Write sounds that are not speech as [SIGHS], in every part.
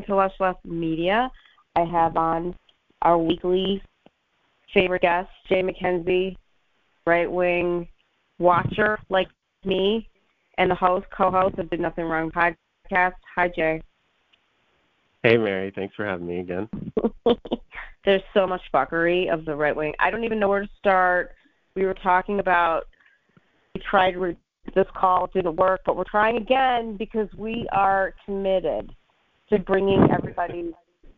Welcome to Left Media. I have on our weekly favorite guest, Jay McKenzie, right wing watcher like me, and the host, co host of the Nothing Wrong podcast. Hi, Jay. Hey, Mary. Thanks for having me again. [LAUGHS] There's so much fuckery of the right wing. I don't even know where to start. We were talking about, we tried this call, it didn't work, but we're trying again because we are committed to bringing everybody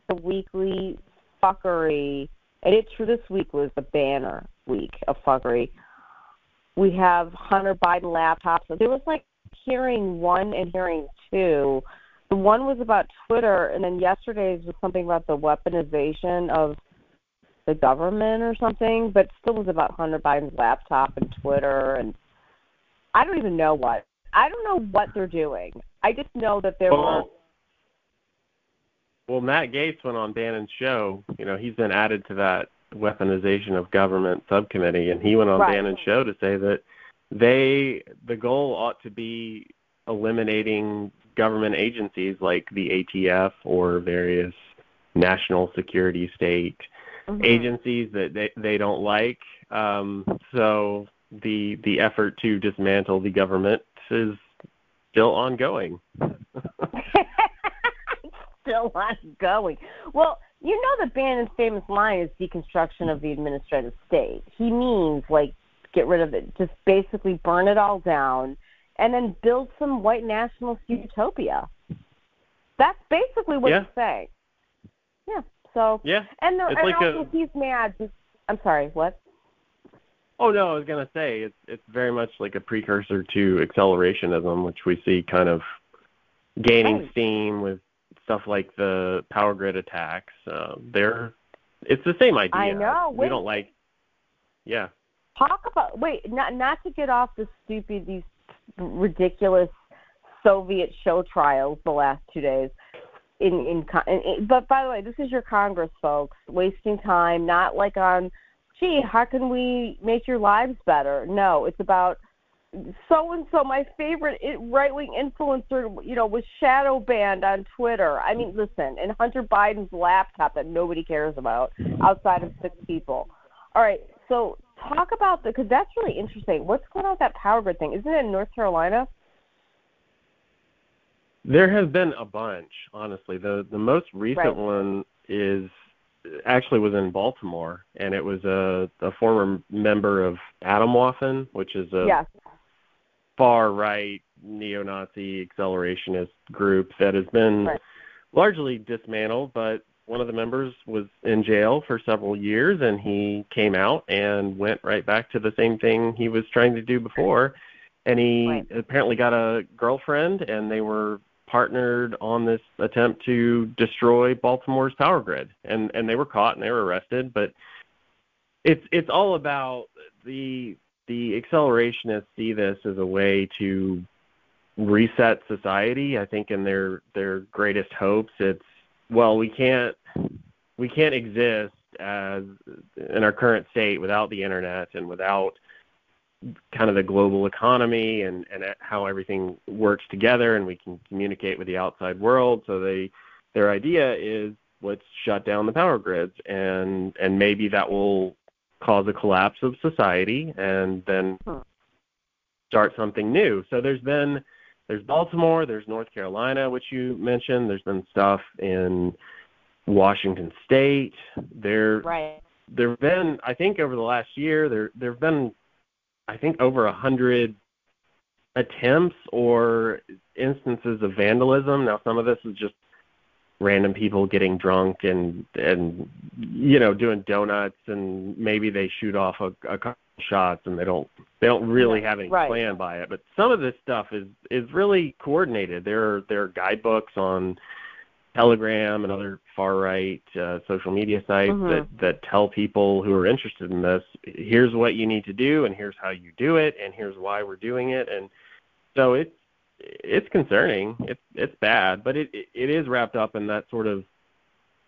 the weekly fuckery. And it true this week was the banner week of fuckery. We have Hunter Biden laptops. There was like hearing one and hearing two. The one was about Twitter, and then yesterday's was something about the weaponization of the government or something, but still was about Hunter Biden's laptop and Twitter, and I don't even know what. I don't know what they're doing. I just know that there well, were well, Matt Gaetz went on Bannon's show. You know, he's been added to that weaponization of government subcommittee, and he went on right. Bannon's show to say that they the goal ought to be eliminating government agencies like the ATF or various national security state mm-hmm. agencies that they they don't like. Um, so the the effort to dismantle the government is still ongoing. [LAUGHS] [LAUGHS] still ongoing. Well, you know that Bannon's famous line is deconstruction of the administrative state. He means like get rid of it, just basically burn it all down, and then build some white nationalist utopia. That's basically what yeah. he's saying. Yeah. So yeah, and, the, and like also a, he's mad. Just, I'm sorry. What? Oh no, I was gonna say it's it's very much like a precursor to accelerationism, which we see kind of gaining right. steam with stuff like the power grid attacks. Uh, they're it's the same idea. I know. We Wait. don't like. Yeah. Talk about wait, not not to get off the stupid these ridiculous Soviet show trials the last two days. In, in, in but by the way, this is your Congress, folks, wasting time, not like on, gee, how can we make your lives better? No, it's about so and so, my favorite right wing influencer, you know, was shadow banned on Twitter. I mean, listen, and Hunter Biden's laptop that nobody cares about outside of six people. All right, so talk about the because that's really interesting. What's going on with that power grid thing? Isn't it in North Carolina? There have been a bunch, honestly. The the most recent right. one is actually was in Baltimore, and it was a, a former member of Atomwaffen, which is a yes. Far right neo-Nazi accelerationist group that has been right. largely dismantled, but one of the members was in jail for several years and he came out and went right back to the same thing he was trying to do before and he right. apparently got a girlfriend and they were partnered on this attempt to destroy Baltimore's power grid and and they were caught and they were arrested but it's it's all about the the accelerationists see this as a way to reset society. I think in their their greatest hopes it's well we can't we can't exist as in our current state without the internet and without kind of the global economy and and how everything works together and we can communicate with the outside world. So they their idea is let's shut down the power grids and and maybe that will cause a collapse of society and then hmm. start something new so there's been there's Baltimore, there's North Carolina, which you mentioned. There's been stuff in Washington State. There, right. There've been, I think, over the last year, there there've been, I think, over a hundred attempts or instances of vandalism. Now, some of this is just random people getting drunk and and you know doing donuts and maybe they shoot off a, a couple shots and they don't they don't really have any right. plan by it but some of this stuff is is really coordinated there are there are guidebooks on telegram and other far right uh, social media sites mm-hmm. that that tell people who are interested in this here's what you need to do and here's how you do it and here's why we're doing it and so it's it's concerning. It's it's bad, but it it is wrapped up in that sort of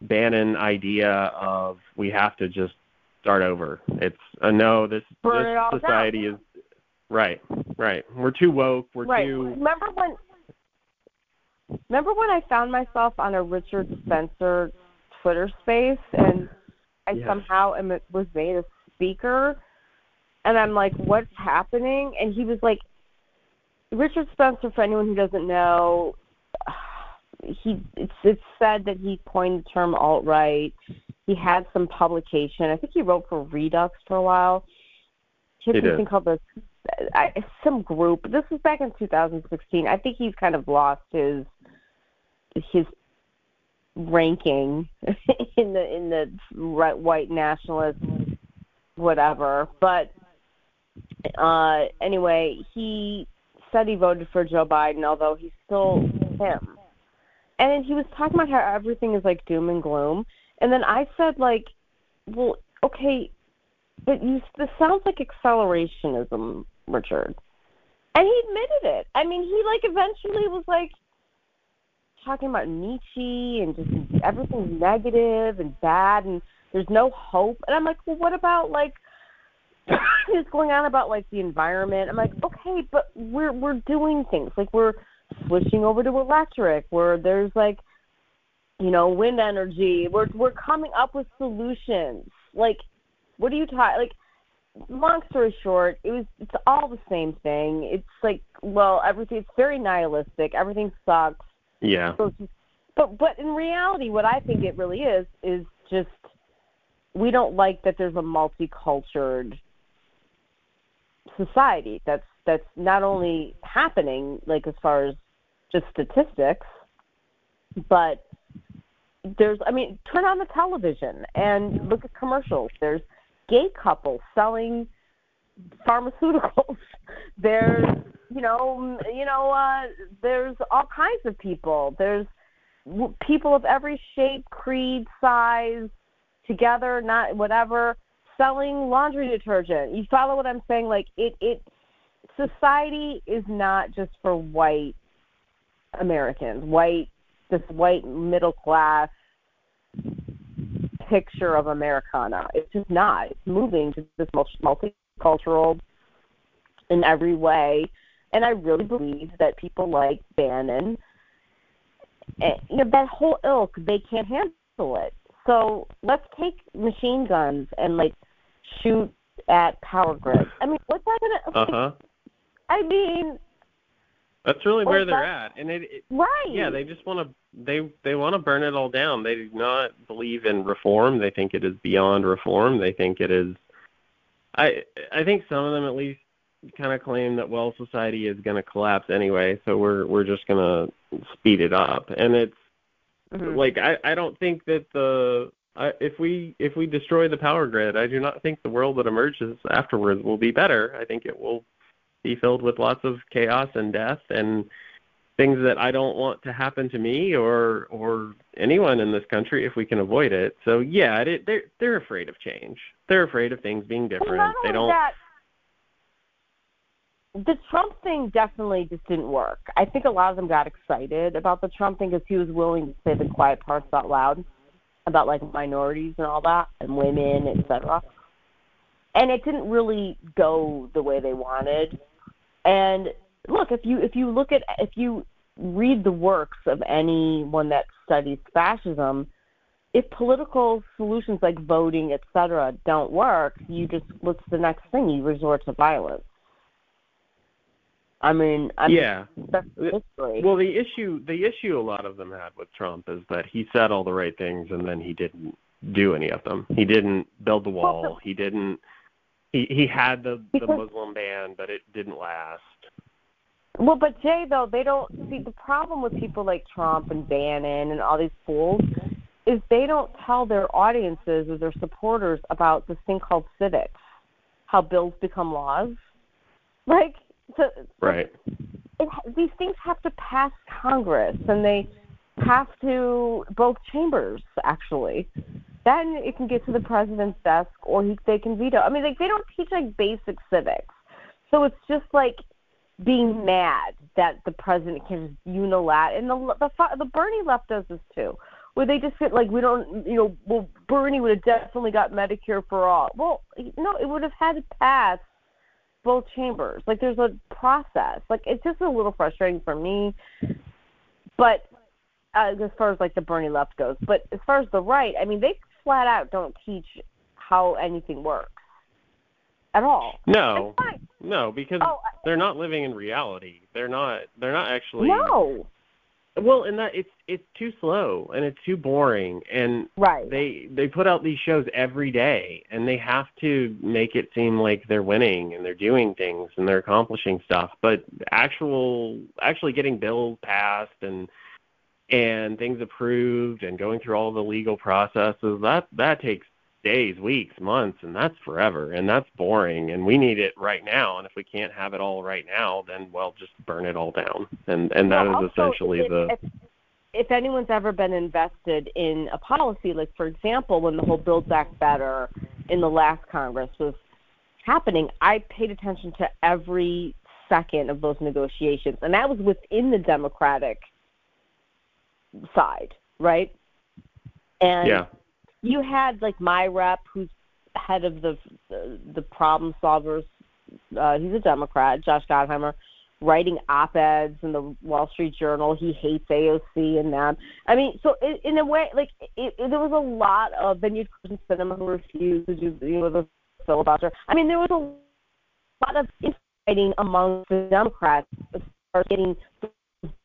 Bannon idea of we have to just start over. It's a no. This this society down. is right, right. We're too woke. We're right. too. Remember when? remember when I found myself on a Richard Spencer Twitter space and I Yes. somehow am, was made a speaker and I'm like, what's happening? And he was like, Richard Spencer, for anyone who doesn't know, he it's it's said that he coined the term alt right. He had some publication. I think he wrote for Redux for a while. He had He did. something called the I, some group. This was back in 2016. I think he's kind of lost his his ranking [LAUGHS] in the in the right, white nationalist whatever. But uh anyway, he said he voted for Joe Biden, although he's still him. And he was talking about how everything is like doom and gloom. And then I said like, well, okay, but you this sounds like accelerationism, Richard. And he admitted it. I mean, he like eventually was like talking about Nietzsche and just everything's negative and bad and there's no hope. And I'm like, well, what about like [LAUGHS] what's going on about like the environment? I'm like, okay, but we're we're doing things like we're switching over to electric. Where there's like, you know, wind energy. We're we're coming up with solutions. Like, what are you talking? Like, long story short, it was it's all the same thing. It's like, well, everything. It's very nihilistic. Everything sucks. Yeah. So it's just- but but in reality, what I think it really is is just we don't like that there's a multicultural society that's that's not only happening like as far as just statistics, but there's I mean turn on the television and look at commercials. There's gay couples selling pharmaceuticals. [LAUGHS] There's you know you know uh there's all kinds of people. There's people of every shape, creed, size, together, not whatever, selling laundry detergent. You follow what I'm saying? Like it it society is not just for white Americans, white this white middle class picture of Americana. It's just not. It's moving to this multi- multicultural in every way. And I really believe that people like Bannon, eh, you know, that whole ilk, they can't handle it. So let's take machine guns and like shoot at power grids. I mean, what's that gonna? Uh huh. I mean, That's really where they're at, and it, it right? yeah, they just want to they they want to burn it all down. They do not believe in reform. They think it is beyond reform. They think it is. I I think some of them at least kind of claim that well society is going to collapse anyway, so we're we're just going to speed it up. And it's Mhm. like I I don't think that the I, if we if we destroy the power grid, I do not think the world that emerges afterwards will be better. I think it will be filled with lots of chaos and death and things that I don't want to happen to me or or anyone in this country if we can avoid it. So yeah, it, they're they're afraid of change. They're afraid of things being different. not they don't. that, the Trump thing definitely just didn't work. I think a lot of them got excited about the Trump thing because he was willing to say the quiet parts out loud about like minorities and all that and women, etc. And it didn't really go the way they wanted. And look, if you if you look at if you read the works of anyone that studies fascism, if political solutions like voting, et cetera, don't work, you just what's the next thing? You resort to violence. I mean, I yeah. history. Well, the issue the issue a lot of them had with Trump is that he said all the right things and then he didn't do any of them. He didn't build the wall. He didn't. He he had the the Muslim ban, but it didn't last. Well, but Jay, though, they don't see the problem with people like Trump and Bannon and all these fools is they don't tell their audiences or their supporters about this thing called civics, how bills become laws. Like, so, Right. it, these things have to pass Congress and they have to both chambers actually. Then it can get to the president's desk or he, they can veto. I mean, like they don't teach like basic civics, so it's just like being mad that the president can just unilaterally and the the the Bernie left does this too, where they just get like we don't you know well Bernie would have definitely got Medicare for all. Well, no, it would have had to pass both chambers. Like there's a process. Like it's just a little frustrating for me. but uh, as far as like the Bernie left goes, but as far as the right, I mean, they flat out don't teach how anything works at all. No, no, because oh, they're not living in reality. They're not. They're not actually. No. Well, and that it's it's too slow and it's too boring, and right. they they put out these shows every day, and they have to make it seem like they're winning and they're doing things and they're accomplishing stuff, but actual actually getting bills passed and and things approved and going through all the legal processes that that takes days, weeks, months, and that's forever, and that's boring. And we need it right now. And if we can't have it all right now, then well, just burn it all down. And and that well, is essentially if, the. If, if anyone's ever been invested in a policy, like for example, when the whole Build Back Better in the last Congress was happening, I paid attention to every second of those negotiations, and that was within the Democratic side, right? And yeah you had like my rep, who's head of the the, the problem solvers. Uh, he's a Democrat, Josh Gottheimer, writing op-eds in the Wall Street Journal. He hates AOC and them. I mean, so in, in a way, like it, it, there was a lot of then you had Sinema who refused to do you know the filibuster. I mean, there was a lot of infighting among the Democrats as far as getting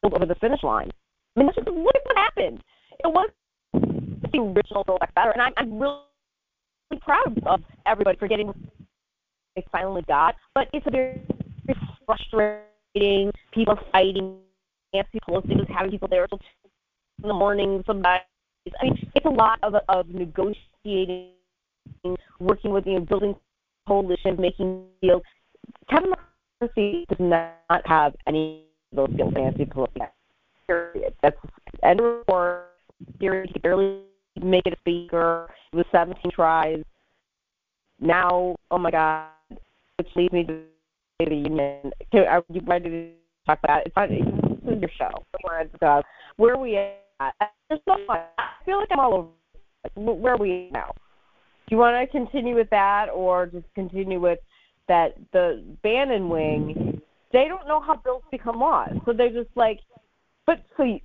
over the finish line. I mean, that's just, look at what happened. It was the original Back Better, and I'm, I'm really proud of everybody for getting they finally got. But it's a very, very frustrating. People fighting. Nancy Pelosi was having people there until in the morning. Sometimes I mean, it's a lot of of negotiating, working with you know, building coalitions, making deals. Kevin McCarthy does not have any of those skills. Nancy Pelosi. Period. That's end report. Period. Barely make it a speaker. It was 17 tries. Now, oh my God, which leads me to the union. Can, Are you ready to talk about it? It's on this is your show. Where are we at? There's so much. I feel like I'm all over. Where are we now? Do you want to continue with that, or just continue with that the Bannon wing? They don't know how bills become laws, so they're just like, but so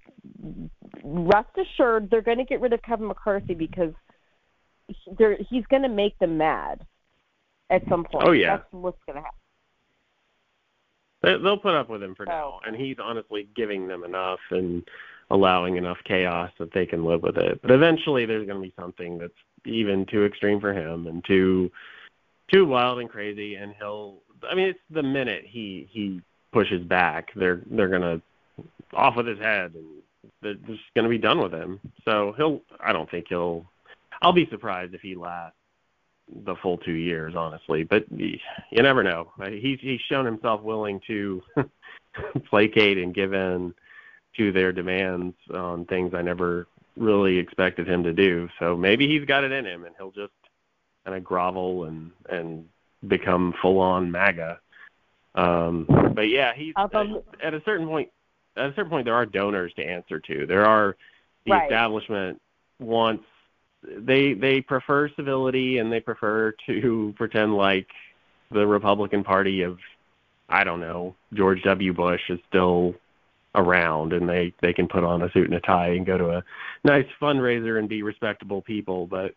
rest assured they're going to get rid of Kevin McCarthy because they're, he's going to make them mad at some point. Oh yeah, that's what's going to happen. They'll put up with him for now, and he's honestly giving them enough and allowing enough chaos that they can live with it. But eventually, there's going to be something that's even too extreme for him and too too wild and crazy, and he'll. I mean, it's the minute he he pushes back, they're they're going to off with his head and they're just going to be done with him. So he'll. I don't think he'll. I'll be surprised if he lasts the full two years, honestly. But you never know. He's he's shown himself willing to [LAUGHS] placate and give in to their demands on things I never really expected him to do. So maybe he's got it in him, and he'll just kind of grovel and and become full on MAGA. Um, but yeah, he's at a certain point at a certain point there are donors to answer to. There are the right. establishment wants they they prefer civility and they prefer to [LAUGHS] pretend like the Republican Party of I don't know George W. Bush is still around and they they can put on a suit and a tie and go to a nice fundraiser and be respectable people but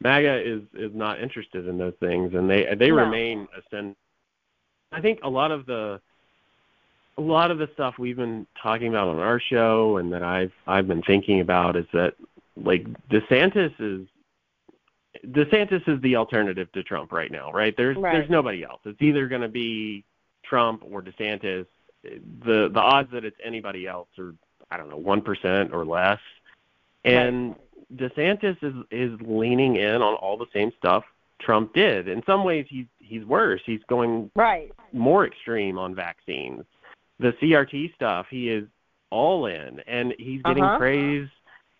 MAGA is is not interested in those things and they they no. remain ascend I think a lot of the a lot of the stuff we've been talking about on our show and that I've I've been thinking about is that like DeSantis is DeSantis is the alternative to Trump right now, right? There's right. there's nobody else. It's either going to be Trump or DeSantis. The the odds that it's anybody else are I don't know one percent or less. And right. DeSantis is is leaning in on all the same stuff Trump did. In some ways, he's he's worse. He's going right more extreme on vaccines the CRT stuff, he is all in, and he's getting uh-huh. praise.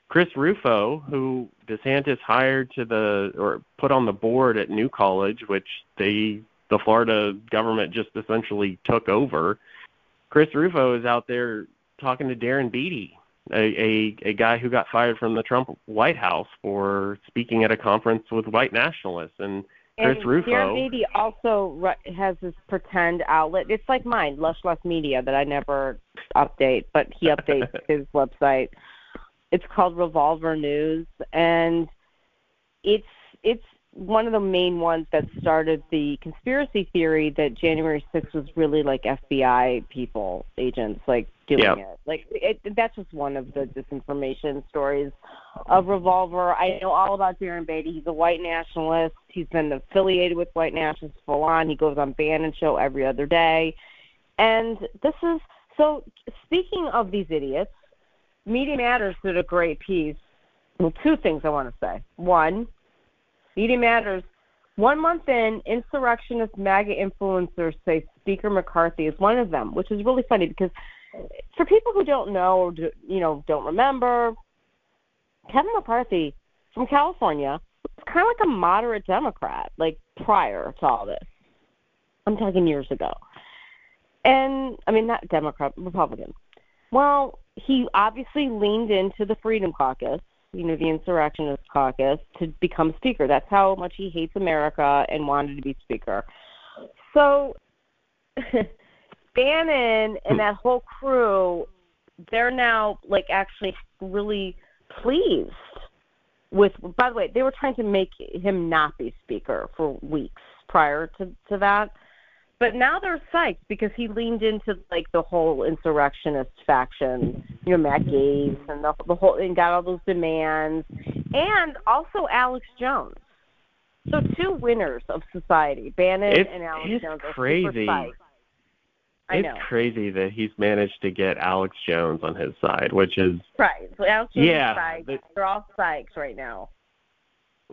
Chris Rufo, who DeSantis hired to the or put on the board at New College, which they the Florida government just essentially took over. Chris Rufo is out there talking to Darren Beattie, a, a a guy who got fired from the Trump White House for speaking at a conference with white nationalists, and Chris and Rufo. Darren Beattie also has this pretend outlet. It's like mine, Lush Less Media, that I never update, but he updates [LAUGHS] his website. It's called Revolver News, and it's it's one of the main ones that started the conspiracy theory that January 6th was really like FBI people, agents, like doing Yep. it. Like it, that's just one of the disinformation stories of Revolver. I know all about Darren Beattie. He's a white nationalist. He's been affiliated with white nationalists full on. He goes on Bannon show every other day. And this is so speaking of these idiots, Media Matters did a great piece. Well, two things I want to say. One, Media Matters. One month in, insurrectionist MAGA influencers say Speaker McCarthy is one of them, which is really funny because for people who don't know or do, you know don't remember, Kevin McCarthy from California was kind of like a moderate Democrat, like prior to all this. I'm talking years ago, and I mean not Democrat, Republican. Well, he obviously leaned into the Freedom Caucus you know, the insurrectionist caucus to become speaker. That's how much he hates America and wanted to be speaker. So [LAUGHS] Bannon and that whole crew, they're now like actually really pleased with by the way, they were trying to make him not be speaker for weeks prior to, to that. But now they're psyched because he leaned into like the whole insurrectionist faction, you know, Matt Gaetz and the, the whole and got all those demands, and also Alex Jones. So two winners of society, Bannon It's- and Alex it's Jones, are crazy. I it's know, crazy that he's managed to get Alex Jones on his side, which is right? So Alex Jones Yeah, but- They're all psyched right now.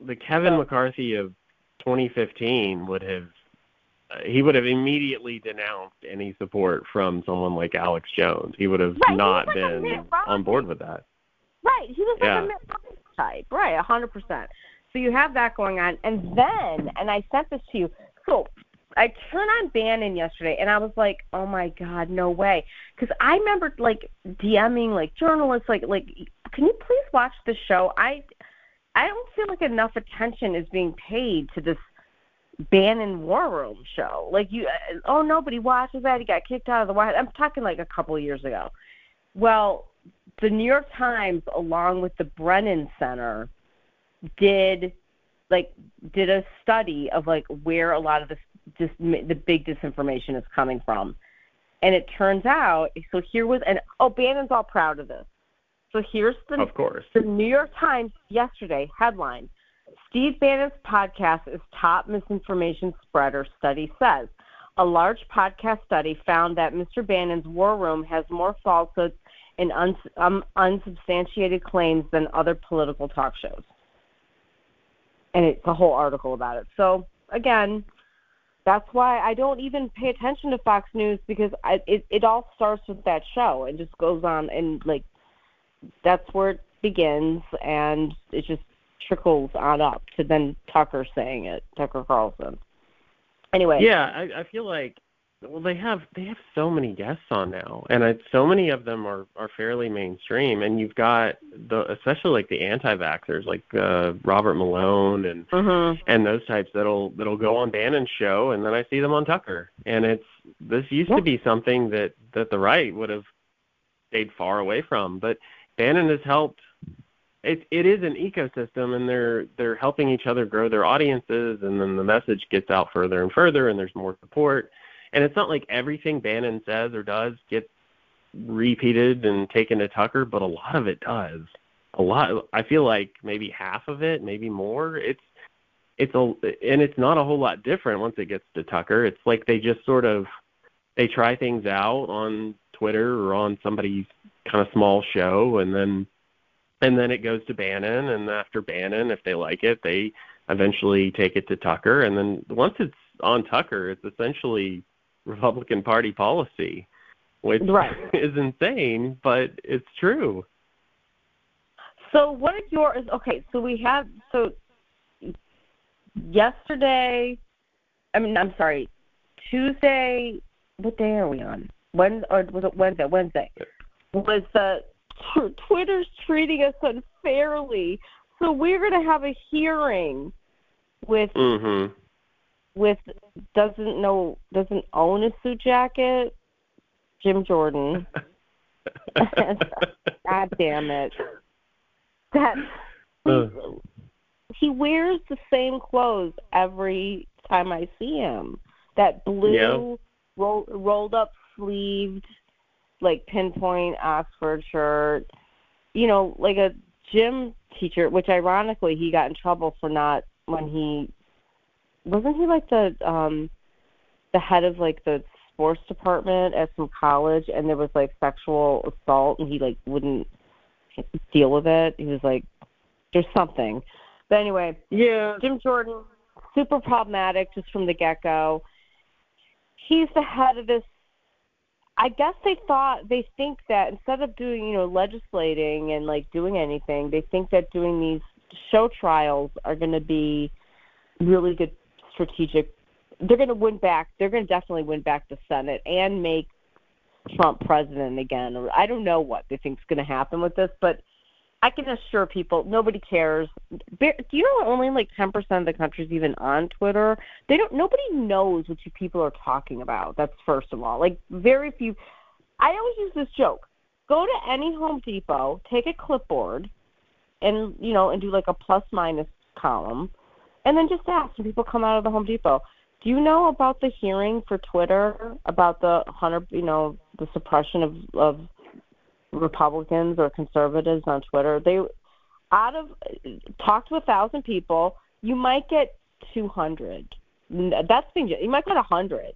the Kevin So- McCarthy of 2015 would have he would have immediately denounced any support from someone like Alex Jones. He would have Right, not like been on board with that. Right. He was like Yeah. a Mitt Romney type. Right, a hundred percent. So you have that going on. And then and I sent this to you. So I turned on Bannon yesterday and I was like, Oh my God, no way. Because I remember like DMing like journalists like like can you please watch the show? I I don't feel like enough attention is being paid to this Bannon War Room show. Like you, uh, oh nobody watches that. He got kicked out of the White. I'm talking like a couple of years ago. Well, the New York Times, along with the Brennan Center, did like did a study of like where a lot of this dis, the big disinformation is coming from, and it turns out. So here was and oh Bannon's all proud of this. So here's the Of course. the New York Times yesterday headline Steve Bannon's podcast is top misinformation spreader, study says. A large podcast study found that Mr. Bannon's War Room has more falsehoods and uns- um, unsubstantiated claims than other political talk shows. And it's a whole article about it. So, again, that's why I don't even pay attention to Fox News because I, it, it all starts with that show and just goes on and, like, that's where it begins and it just trickles on up to then Tucker saying it, Tucker Carlson. Anyway, Yeah, I, I feel like well they have they have so many guests on now, and I, so many of them are are fairly mainstream. And you've got the especially like the anti-vaxxers like uh, Robert Malone and mhm. and those types that'll that'll go on Bannon's show, and then I see them on Tucker. And it's this used Yeah. to be something that that the right would have stayed far away from, but Bannon has helped. It it is an ecosystem, and they're they're helping each other grow their audiences, and then the message gets out further and further, and there's more support. And it's not like everything Bannon says or does gets repeated and taken to Tucker, but a lot of it does. A lot. I feel like maybe half of it, maybe more. It's it's a and it's not a whole lot different once it gets to Tucker. It's like they just sort of they try things out on Twitter or on somebody's kind of small show and then and then it goes to Bannon and after Bannon if they like it they eventually take it to Tucker and then once it's on Tucker it's essentially Republican Party policy which Right. [LAUGHS] is insane but it's true. So what are your okay? So we have so yesterday. I mean, I'm sorry, Tuesday. What day are we on? When or was it Wednesday? Wednesday was the Twitter's treating us unfairly. So we're going to have a hearing with Mhm. with doesn't know doesn't own a suit jacket, Jim Jordan. [LAUGHS] [LAUGHS] God damn it. That Uh. he wears the same clothes every time I see him. That blue Yeah. roll, rolled up sleeved like pinpoint Oxford shirt. You know, like a gym teacher, which ironically he got in trouble for not when he wasn't he like the um the head of like the sports department at some college and there was like sexual assault and he like wouldn't deal with it. He was like there's something. But anyway, yeah. Jim Jordan, super problematic just from the get go. He's the head of this. I guess they thought they think that instead of doing you know legislating and like doing anything, they think that doing these show trials are going to be really good strategic. They're going to win back. They're going to definitely win back the Senate and make Trump president again. Or I don't know what they think is going to happen with this, but I can assure people nobody cares. Do you know only like 10% of the country's even on Twitter? They don't. Nobody knows what you people are talking about. That's first of all. Like very few. I always use this joke. Go to any Home Depot, take a clipboard, and you know, and do like a plus minus column, and then just ask when people come out of the Home Depot. Do you know about the hearing for Twitter about the hundred, you know, the suppression of of Republicans or conservatives on Twitter. They out of talk to a thousand people, you might get two hundred. That's being you might get a hundred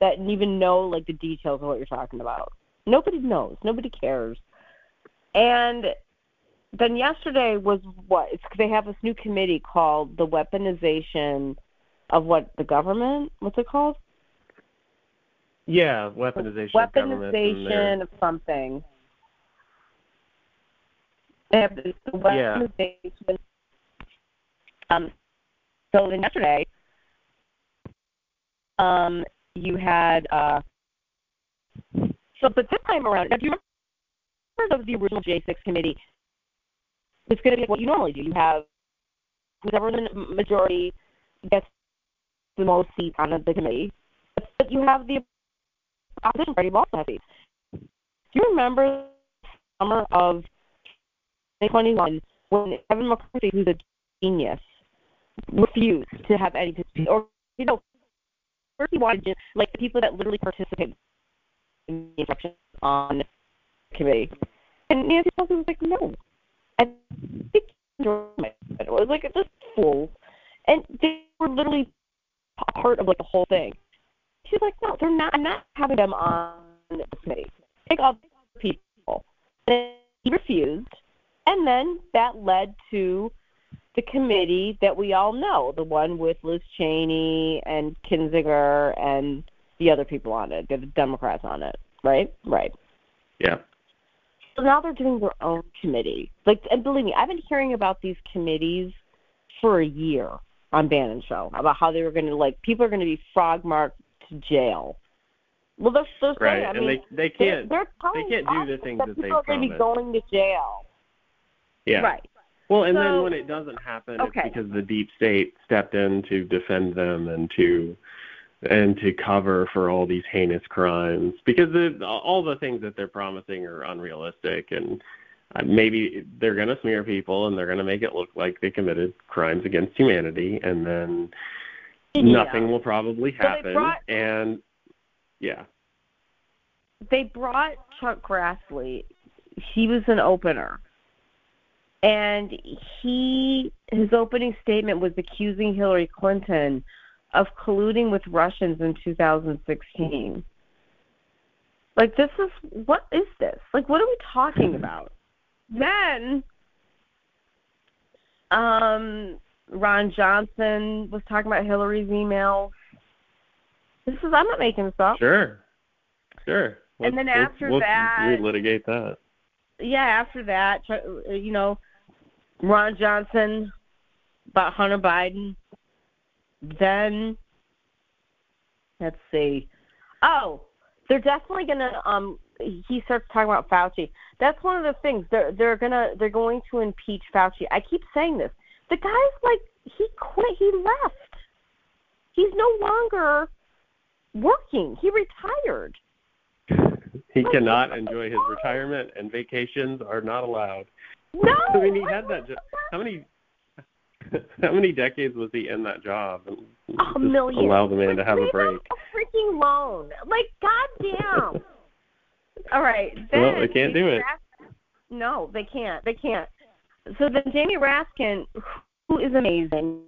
that even know like the details of what you're talking about. Nobody knows. Nobody cares. And then yesterday was what? It's they have this new committee called the weaponization of what the government. What's it called? Yeah, weaponization, of government. Weaponization of something. Have this the Yeah. weaponization. Um, so then yesterday, um, you had uh, so but this time around, now, do you remember the, the original J6 committee? It's going to be what you normally do. You have whoever the majority gets the most seats on the committee, but you have the opposition party also has seats. Do you remember the summer of 2021 when Kevin McCarthy, who's a genius, refused to have any or you know first he wanted to like the people that literally participate in the election on the committee, and Nancy Pelosi was like, no, and it was like just fools, and they were literally part of like the whole thing. She's like, no, they're not. I'm not having them on the committee. Take other people. And he refused, and then that led to the committee that we all know, the one with Liz Cheney and Kinzinger and the other people on it, the Democrats on it, right? Right. Yeah. So now they're doing their own committee. Like, and believe me, I've been hearing about these committees for a year on Bannon Show about how they were going to like people are going to be frog marked to jail. Well, they're, they're Right, saying, I and mean, they they can't they're telling can't do the things that that they people are going to be going to jail. Yeah. Right. Well, and So- then when it doesn't happen, Okay. it's because the deep state stepped in to defend them and to and to cover for all these heinous crimes because the, all the things that they're promising are unrealistic and uh, maybe they're going to smear people and they're going to make it look like they committed crimes against humanity and then nothing will probably they happen brought- and yeah they brought Chuck Grassley. He was an opener. And he his opening statement was accusing Hillary Clinton of colluding with Russians in 2016. Like this is what is this? Like what are we talking about? Then um Ron Johnson was talking about Hillary's emails. This is I'm not making this up. sure sure And then after let's, that- let's relitigate that yeah, after that, you know, Ron Johnson about Hunter Biden. Then, let's see. Oh, they're definitely gonna. Um, he starts talking about Fauci. That's one of the things. They're they're gonna they're going to impeach Fauci. I keep saying this. The guy's like he quit. He left. he's no longer working. He retired. [LAUGHS] he cannot enjoy his retirement, and vacations are not allowed. No, I mean he had that. Jo- how many? [LAUGHS] How many decades was he in that job? And million. Allow the man to have a break. A freaking loan. Like, goddamn. [LAUGHS] All right. Then Well, they can't do it. Raskin- no, they can't. They can't. So then Jamie Raskin, who is amazing,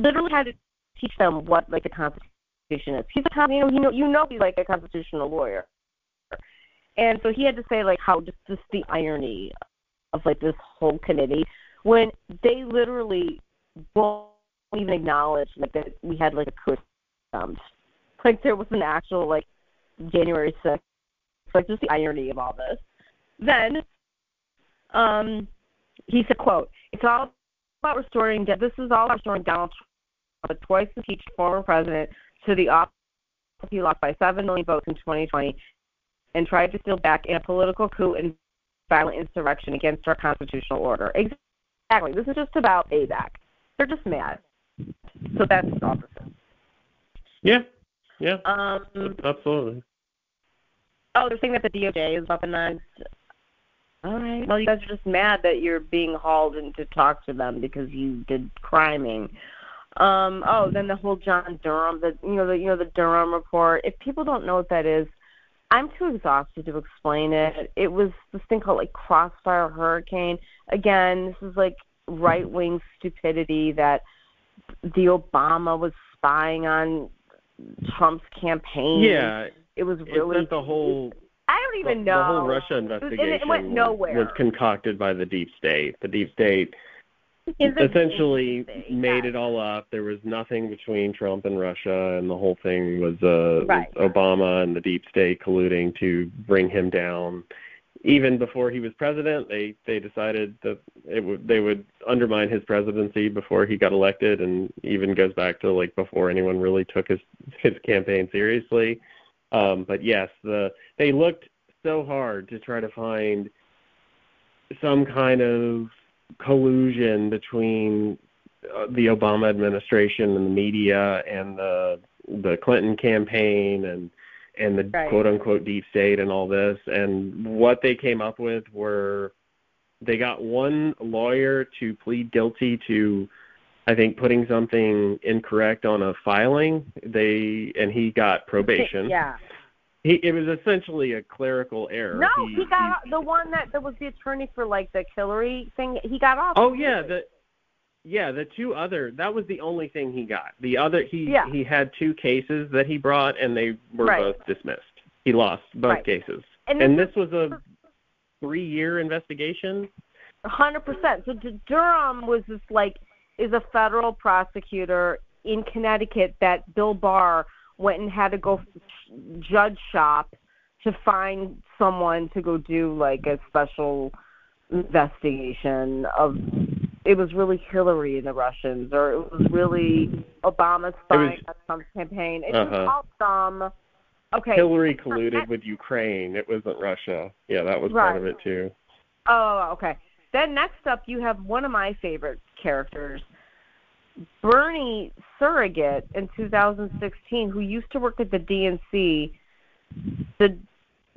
literally had to teach them what like the Constitution is. He's a con- you know you know you know he's like a constitutional lawyer, and so he had to say like how just, just the irony of like this whole committee when they literally won't even acknowledge like that we had like a coup. Like there was an actual like January sixth. Like just the irony of all this. Then um he said, quote, It's all about restoring this is all about restoring Donald Trump, a twice impeached former president to the office he lost by seven million votes in twenty twenty and tried to steal back in a political coup and violent insurrection against our constitutional order. Exactly. This is just about ABAC. They're just mad. So that's all this is. Yeah, yeah, Um, absolutely. oh, they're saying that the DOJ is weaponized. All right. Well, you guys are just mad that you're being hauled in to talk to them because you did criming. Um, oh, then the whole John Durham, the you know the you know the Durham report. If people don't know what that is, I'm too exhausted to explain it. It was this thing called like Crossfire Hurricane. Again, this is like right wing stupidity that the Obama was spying on Trump's campaign. Yeah, it was really the whole I don't even the, know. the whole Russia investigation it investigation went was- nowhere. was concocted by the deep state. The deep state it essentially made Yeah. it all up. There was nothing between Trump and Russia, and the whole thing was, uh, Right. was Obama and the deep state colluding to bring him down. Even before he was president, they they decided that it would they would undermine his presidency before he got elected, and even goes back to like before anyone really took his his campaign seriously. Um, but yes, the they looked so hard to try to find some kind of collusion between uh, the Obama administration and the media and the the Clinton campaign and and the Right. quote unquote deep state and all this and what they came up with were they got one lawyer to plead guilty to I think putting something incorrect on a filing they and he got probation Yeah. He it was essentially a clerical error No, he, got the one that that was the attorney for like the Hillary thing. He got off. Oh yeah, the yeah, the two other that was the only thing he got. The other he Yeah. he had two cases that he brought and they were Right. both dismissed. He lost both Right. cases. and And this was a three year investigation. A hundred percent. So Durham was this like is a federal prosecutor in Connecticut that Bill Barr went and had to go judge shop to find someone to go do like a special investigation of. It was really Hillary and the Russians, or it was really Obama spying on Trump's campaign. It was Uh-huh. all dumb. Okay. Hillary colluded with Ukraine. It wasn't Russia. Yeah, that was part of it too. Oh, okay. Then next up, you have one of my favorite characters, Bernie Surrogate in 2016, who used to work at the DNC, the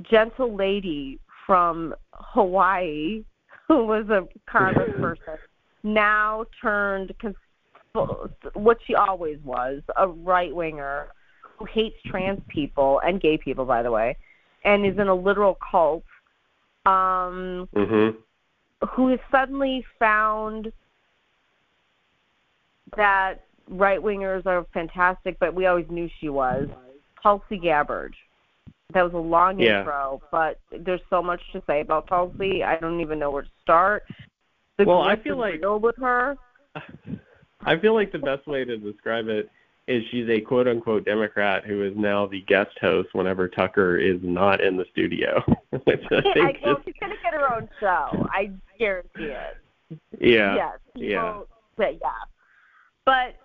gentle lady from Hawaii, who was a congressperson, [LAUGHS] now turned what she always was, a right winger who hates trans people and gay people, by the way, and is in a literal cult. Um, Mhm. who has suddenly found that right wingers are fantastic, but we always knew she was. Tulsi Gabbard. That was a long Yeah. intro, but there's so much to say about Tulsi. I don't even know where to start. The Well, I feel like- with her. [LAUGHS] I feel like the best way to describe it is she's a quote unquote Democrat who is now the guest host whenever Tucker is not in the studio. [LAUGHS] Which I I, think well, she's gonna get her own show. I guarantee it. yeah. yes, people, yeah. But yeah, but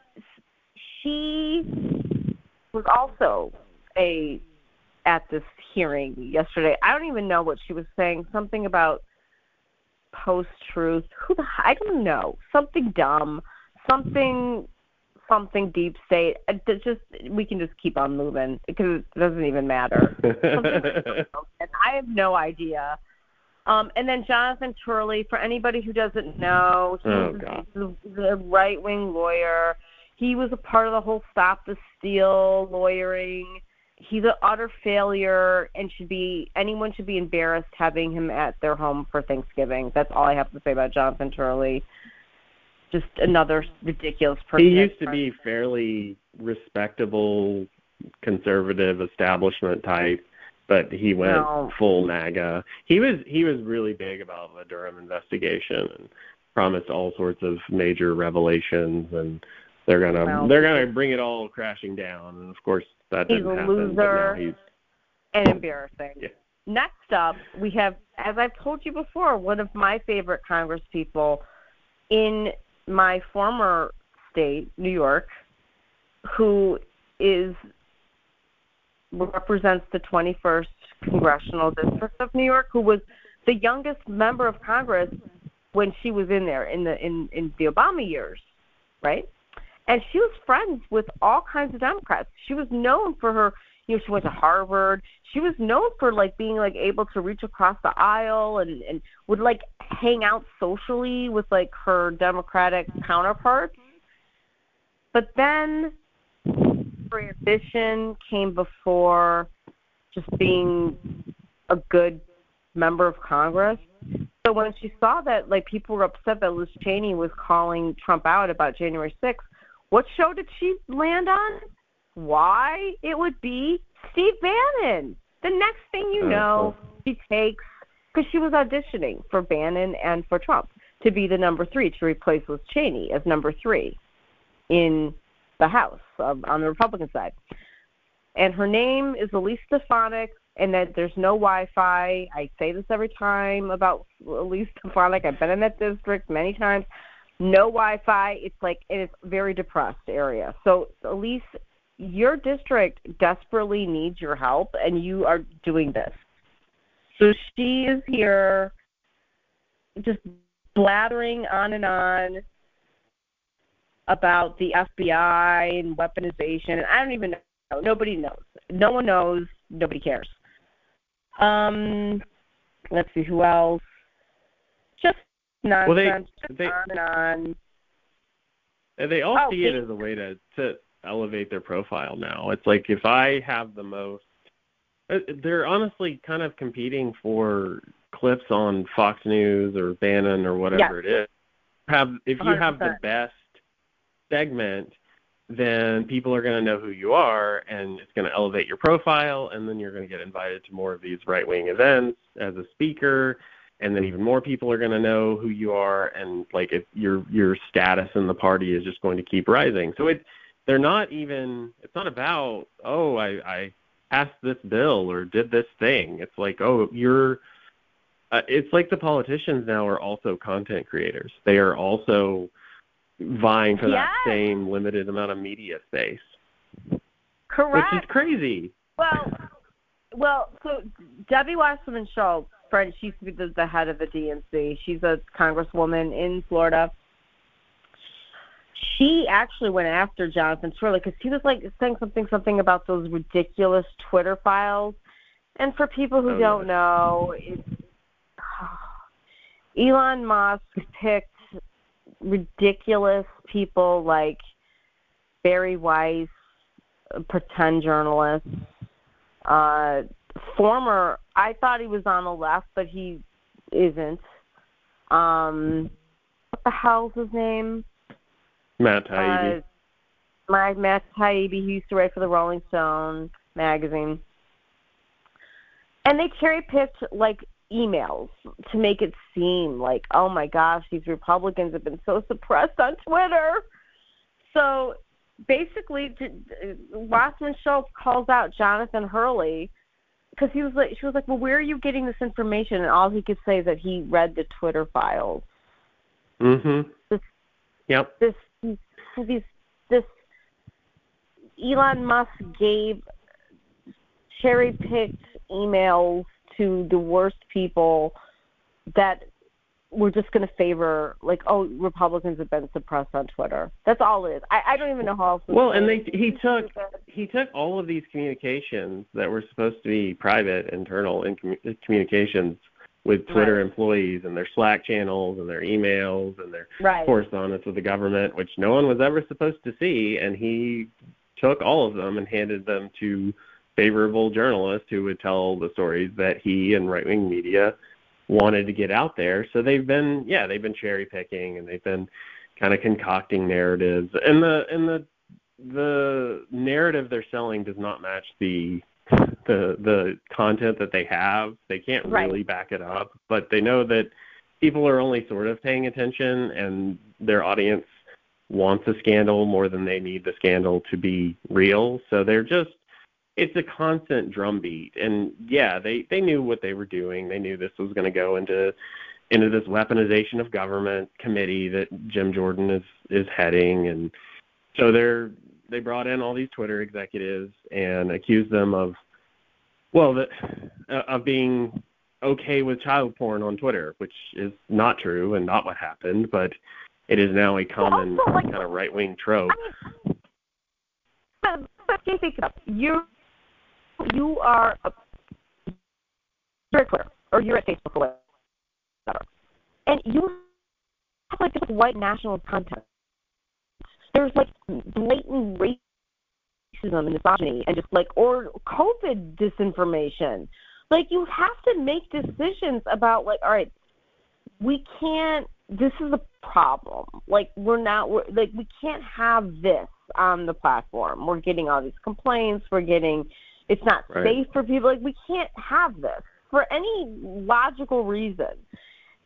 she was also a at this hearing yesterday. I don't even know what she was saying. Something about post truth. Who the I don't know. Something dumb. Something something deep state. Uh, it's just we can just keep on moving because it doesn't even matter. [LAUGHS] and I have no idea. Um, and then Jonathan Turley, for anybody who doesn't know, he's oh, the right wing lawyer. He was a part of the whole Stop the Steal lawyering. He's an utter failure and should be anyone should be embarrassed having him at their home for Thanksgiving. That's all I have to say about Jonathan Turley just another ridiculous person. He used to be fairly respectable, conservative establishment type, but he went no. full MAGA. He was he was really big about the Durham investigation and promised all sorts of major revelations and they're gonna well, they're gonna bring it all crashing down and of course that he's didn't a happen. Loser he's and embarrassing. Yeah. Next up, we have, as I've told you before, one of my favorite Congress people in my former state, New York, who is represents the 21st congressional district of New York, who was the youngest member of Congress when she was in there in the in in the Obama years, right? And she was friends with all kinds of Democrats. She was known for her you know, she went to Harvard. She was known for like being like able to reach across the aisle and and would like hang out socially with like her Democratic counterparts. But then her ambition came before just being a good member of Congress. So when she saw that like people were upset that Liz Cheney was calling Trump out about January 6th, what show did she land on? why it would be Steve Bannon. The next thing you know, she takes because she was auditioning for Bannon and for Trump to be the number three to replace Liz Cheney as number three in the House um, on the Republican side. And her name is Elise Stefanik, and that there's no Wi-Fi. I say this every time about Elise Stefanik. I've been in that district many times. No Wi-Fi. It's like it's a very depressed area. So Elise your district desperately needs your help and you are doing this. So she is here just blathering on and on about the FBI and weaponization and I don't even know. Nobody knows. No one knows. Nobody cares. Um let's see who else. Just nonsense. Well, they, they, on and on. They all oh, see it as a way to to elevate their profile now. It's like if I have the most, uh, they're honestly kind of competing for clips on Fox News or Bannon or whatever it is. Have if you 100%. have the best segment, then people are going to know who you are, and it's going to elevate your profile, and then you're going to get invited to more of these right wing events as a speaker. And then even more people are going to know who you are, and like if your your status in the party is just going to keep rising. So it they're not even it's not about oh i i passed this bill or did this thing it's like oh you're uh, it's like the politicians now are also content creators they are also vying for yes. that same limited amount of media space correct which is crazy well well so debbie wasserman schultz friend she used to be the, the head of the dnc she's a congresswoman in florida she actually went after Jonathan Turley because he was like saying something something about those ridiculous Twitter files. And for people who oh, don't yeah. know, it's, [SIGHS] Elon Musk picked ridiculous people like Bari Weiss, pretend journalist, uh, former. I thought he was on the left, but he isn't. Um, what the hell's his name? Matt Taibbi. Uh, my Matt Taibbi, he used to write for the Rolling Stone magazine. And they cherry picked like emails to make it seem like, oh my gosh, these Republicans have been so suppressed on Twitter. So basically, Wasserman Schultz calls out Jonathan Turley because he was like, she was like, well, where are you getting this information? And all he could say is that he read the Twitter files. Mm-hmm. This, yep. This these this Elon Musk gave cherry picked emails to the worst people that we're just going to favor like oh Republicans have been suppressed on Twitter. That's all it is. I, I don't even know how else. Well, and they he took he took all of these communications that were supposed to be private, internal in commu- uh, communications with Twitter Right. employees and their Slack channels and their emails and their right. correspondence with the government, which no one was ever supposed to see, and he took all of them and handed them to favorable journalists who would tell the stories that he and right wing media wanted to get out there. So they've been yeah, they've been cherry picking and they've been kind of concocting narratives. And the and the the narrative they're selling does not match the the the content that they have. They can't Right. really back it up, but they know that people are only sort of paying attention and their audience wants a scandal more than they need the scandal to be real. So they're just it's a constant drumbeat. And yeah, they they knew what they were doing. They knew this was going to go into into this weaponization of government committee that Jim Jordan is is heading and so they're they brought in all these Twitter executives and accused them of well the, uh, of being okay with child porn on Twitter, which is not true and not what happened, but it is now a common also, like- kind of right wing trope. I mean, but, you think of you you are a, you're at Twitter or you're at Facebook or whatever, and you have like this white nationalist content. There's like blatant racism and misogyny and just like or COVID disinformation. Like you have to make decisions about like, all right, we can't this is a problem. Like we're not we're, like we can't have this on the platform. We're getting all these complaints. We're getting it's not Right. safe for people. Like we can't have this for any logical reason.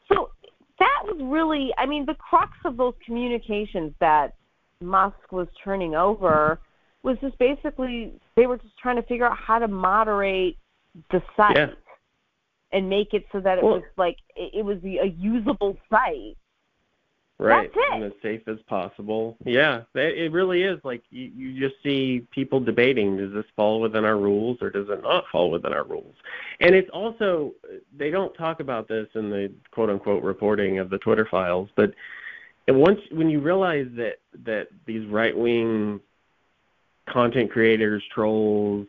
So that was really I mean the crux of those communications that Musk was turning over was just basically they were just trying to figure out how to moderate the site Yeah. and make it so that it Well- was like it, it was a usable site. Right. And as safe as possible. Yeah it, really is like you, you just see people debating does this fall within our rules or does it not fall within our rules? And it's also they don't talk about this in the quote unquote reporting of the twitter files but once when you realize that that these right wing content creators trolls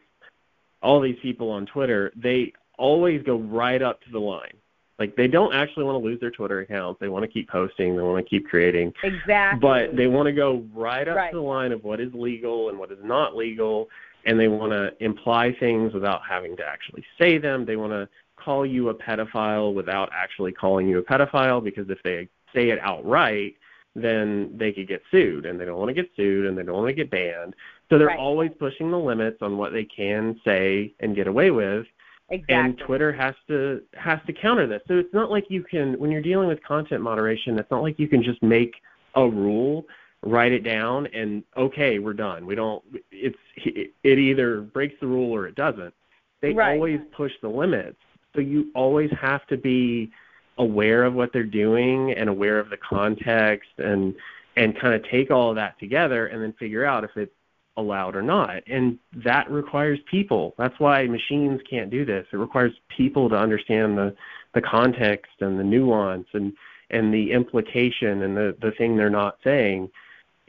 all these people on twitter they always go right up to the line like they don't actually want to lose their Twitter accounts. They want to keep posting. They want to keep creating. Exactly. But they want to go right up Right. to the line of what is legal and what is not legal, and they want to imply things without having to actually say them. They want to call you a pedophile without actually calling you a pedophile because if they say it outright, then they could get sued, and they don't want to get sued, and they don't want to get banned. So they're Right. always pushing the limits on what they can say and get away with exactly. and Twitter has to has to counter this. So it's not like you can when you're dealing with content moderation, it's not like you can just make a rule, write it down, and okay, we're done. We don't. It's it either breaks the rule or it doesn't. They Right. always push the limits. So you always have to be aware of what they're doing and aware of the context and and kind of take all of that together and then figure out if it's allowed or not. And that requires people. That's why machines can't do this. It requires people to understand the, the context and the nuance and, and the implication and the, the thing they're not saying.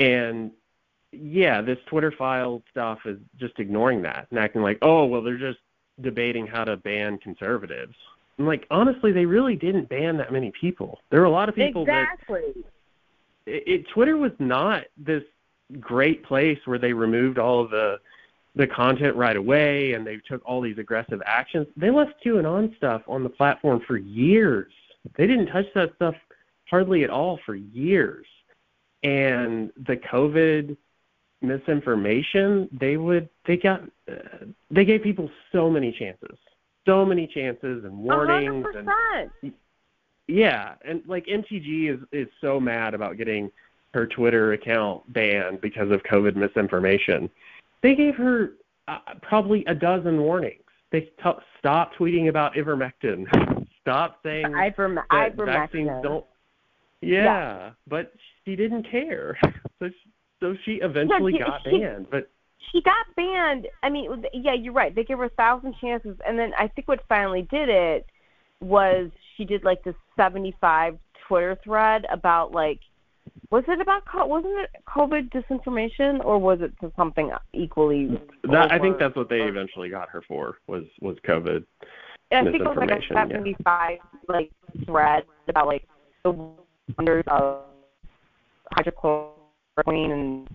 And yeah, this Twitter file stuff is just ignoring that and acting like, oh, well, they're just debating how to ban conservatives. I'm like, honestly, they really didn't ban that many people. There were a lot of people that exactly. it, it Twitter was not this great place where they removed all of the the content right away and they took all these aggressive actions. They left QAnon stuff on the platform for years. They didn't touch that stuff hardly at all for years. And the COVID misinformation, they would they got uh, they gave people so many chances, so many chances and warnings hundred and percent. yeah, and like MTG is is so mad about getting her Twitter account banned because of COVID misinformation. They gave her uh, probably a dozen warnings. They t- stopped tweeting about ivermectin. Stop saying Iverme- that vaccines ivermectin. don't. Yeah, but she didn't care. [LAUGHS] So she, so she eventually she- got she- banned. But She got banned. I mean, yeah, you're right. They gave her a thousand chances, and then I think what finally did it was she did like this 75 Twitter thread about like was it about wasn't it COVID disinformation or was it something equally? That I think that's what they eventually got her for was was COVID. I think it was like a seventy five yeah. like thread about like the wonders of hydrochloroquine and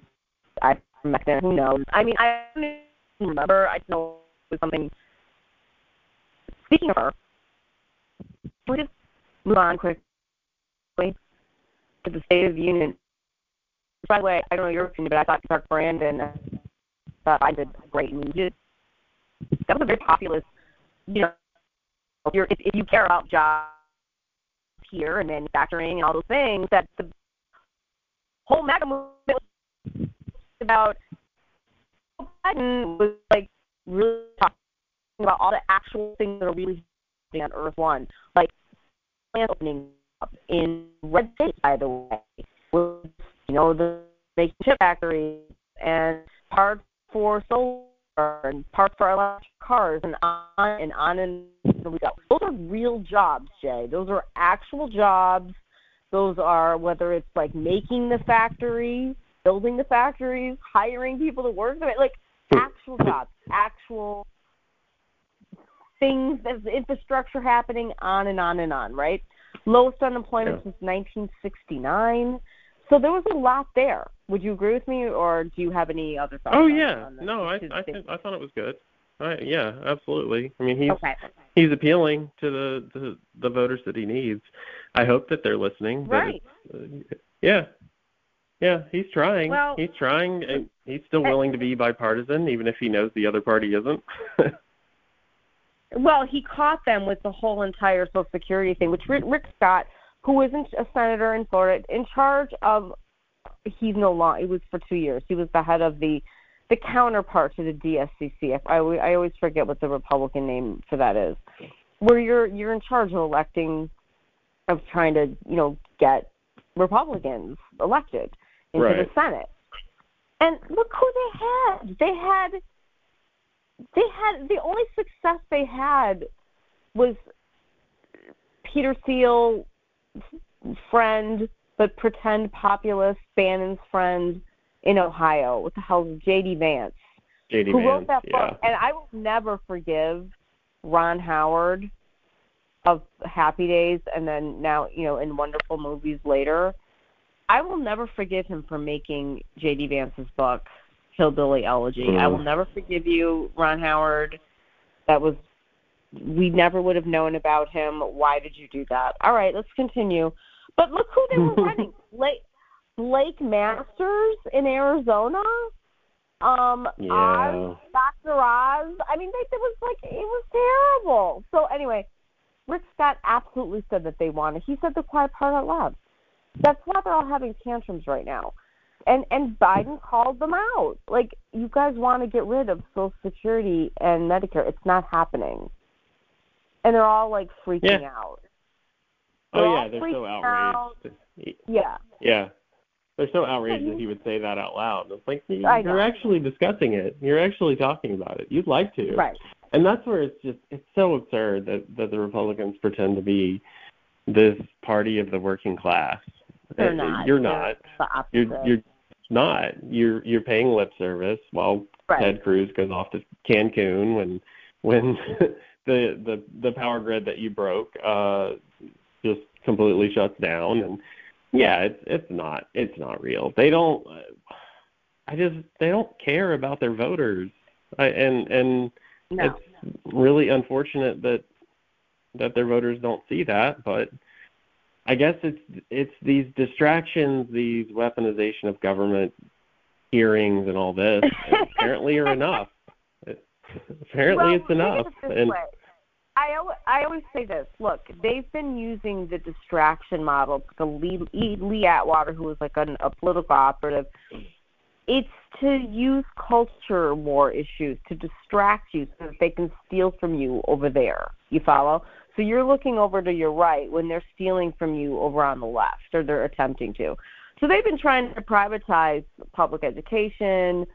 ivermectin. Who knows? I mean, I don't remember. I know it was something. Speaking of her, we just move on quickly to the State of the Union. By the way, I don't know your opinion, but I thought Dark Brandon uh, thought I did great. I mean, just, that was a very populist, you know, if, you're, if, if you care about jobs here and manufacturing and all those things, that the whole MAGA movement was about Biden was like really talking about all the actual things that are really happening on Earth One, like plant opening in red state, by the way, with you know the making chip factories and parts for solar and parts for electric cars and on and on and we go. Those are real jobs, Jay. Those are actual jobs. Those are whether it's like making the factory, building the factories, hiring people to work there, like actual jobs, actual things, there's infrastructure happening on and on and on, right? Lowest unemployment yeah. since 1969. So there was a lot there. Would you agree with me, or do you have any other thoughts? Oh yeah, no, I I, think, I thought it was good. I, yeah, absolutely. I mean, he's okay. he's appealing to the, the the voters that he needs. I hope that they're listening. Right. Uh, yeah. Yeah, he's trying. Well, he's trying, and he's still willing to be bipartisan, even if he knows the other party isn't. [LAUGHS] well, he caught them with the whole entire Social Security thing, which Rick, Rick Scott, who isn't a senator in Florida, in charge of. He's no longer. It was for two years. He was the head of the the counterpart to the DSCC. I, I always forget what the Republican name for that is, where you're you're in charge of electing, of trying to you know get Republicans elected into right. the Senate. And look who they had. They had they had the only success they had was Peter Thiel friend but pretend populist Bannon's friend in Ohio. What the hell is J.D. Vance? J.D. Who Vance, wrote that yeah. book? And I will never forgive Ron Howard of Happy Days, and then now you know in wonderful movies later. I will never forgive him for making J.D. Vance's book Hillbilly Elegy. Mm. I will never forgive you, Ron Howard. That was we never would have known about him. Why did you do that? All right, let's continue. But look who they were [LAUGHS] running. Blake, Blake Masters in Arizona. Um, yeah. Oz, Dr. Oz. I mean, they, it was like it was terrible. So anyway, Rick Scott absolutely said that they wanted. He said the quiet part out loud. That's why they're all having tantrums right now. And and Biden called them out. Like you guys want to get rid of Social Security and Medicare. It's not happening. And they're all like freaking yeah. out. Oh, they're oh yeah, they're so outraged. Out. Yeah. Yeah. They're so outraged that he would say that out loud. It's like you're actually discussing it. You're actually talking about it. You'd like to. Right. And that's where it's just it's so absurd that that the Republicans pretend to be this party of the working class. They're not. You're not. You're you're not. You're you're paying lip service while right. Ted Cruz goes off to Cancun when when [LAUGHS] the the the power grid that you broke uh just completely shuts down and yeah, it's it's not it's not real. They don't. I just they don't care about their voters, I, and and no. it's really unfortunate that that their voters don't see that. But I guess it's it's these distractions, these weaponization of government hearings, and all this apparently are enough. [LAUGHS] apparently, well, it's enough. And way. I I always say this. Look, they've been using the distraction model. The Lee, Lee Atwater, who was like an, a political operative, it's to use culture war issues to distract you so that they can steal from you over there. You follow? So you're looking over to your right when they're stealing from you over on the left, or they're attempting to. So they've been trying to privatize public education,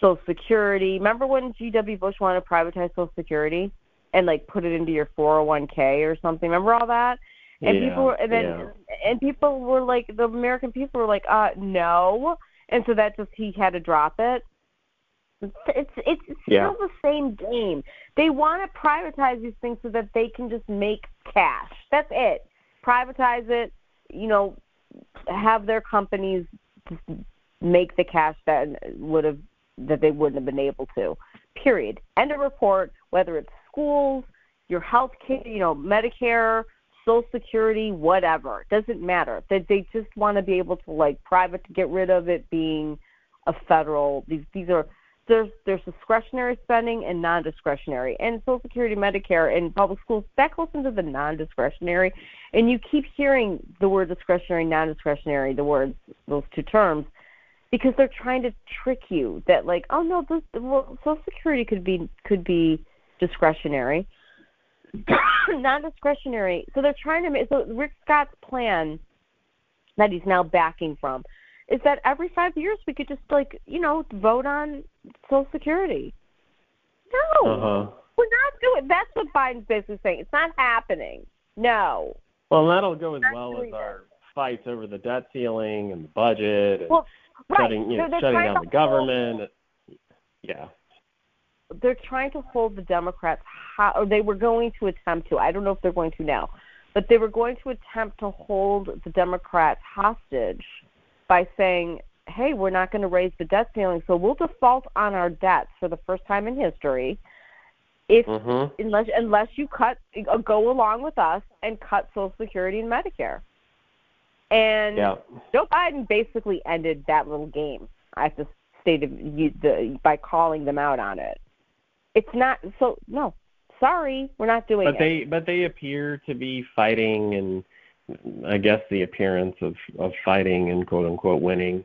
Social Security. Remember when G.W. Bush wanted to privatize Social Security? and like put it into your 401k or something. Remember all that? And yeah, people were, and then yeah. and people were like the American people were like, uh, no, and so that just he had to drop it. It's it's, it's still the same game. They want to privatize these things so that they can just make cash. That's it. Privatize it. You know, have their companies make the cash that would have that they wouldn't have been able to. Period. End of report. Whether it's schools, your health care, you know, Medicare, Social Security, whatever. It doesn't matter. They they just want to be able to like private to get rid of it being a federal. These these are there's there's discretionary spending and non-discretionary, and Social Security, Medicare, and public schools that goes into the non-discretionary. And you keep hearing the word discretionary, non-discretionary, the words those two terms, because they're trying to trick you that like, oh no, this well, Social Security could be could be discretionary, [COUGHS] non-discretionary. So they're trying to make so Rick Scott's plan that he's now backing from is that every five years we could just like you know vote on Social Security. No, Uh-huh. we're not doing. That's what Biden's basically saying. It's not happening. No. Well, that'll go as well as our fights over the debt ceiling and the budget and Well, right. shutting you know, they're shutting down the government. Yeah. they're trying to hold the Democrats, ho- or they were going to attempt to. I don't know if they're going to now, but they were going to attempt to hold the Democrats hostage by saying, "Hey, we're not going to raise the debt ceiling, so we'll default on our debts for the first time in history." If Mhm. unless unless you cut uh, go along with us and cut Social Security and Medicare. And Yeah. Joe Biden basically ended that little game at the state of the by calling them out on it. It's not so no. Sorry, we're not doing But it. they but they appear to be fighting and I guess the appearance of of fighting and quote unquote winning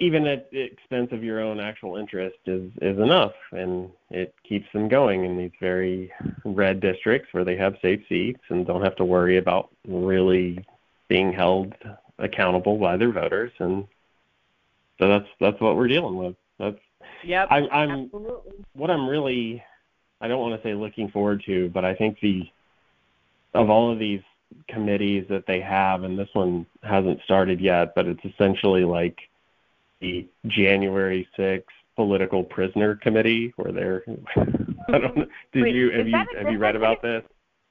even at the expense of your own actual interest is is enough and it keeps them going in these very red districts where they have safe seats and don't have to worry about really being held accountable by their voters and so that's that's what we're dealing with that's. I'm I'm absolutely. what I'm really I don't want to say looking forward to, but I think the of all of these committees that they have, and this one hasn't started yet, but it's essentially like the January 6th political prisoner committee, where they're [LAUGHS] I don't know. Did Wait, you have you that a have you read different- about this?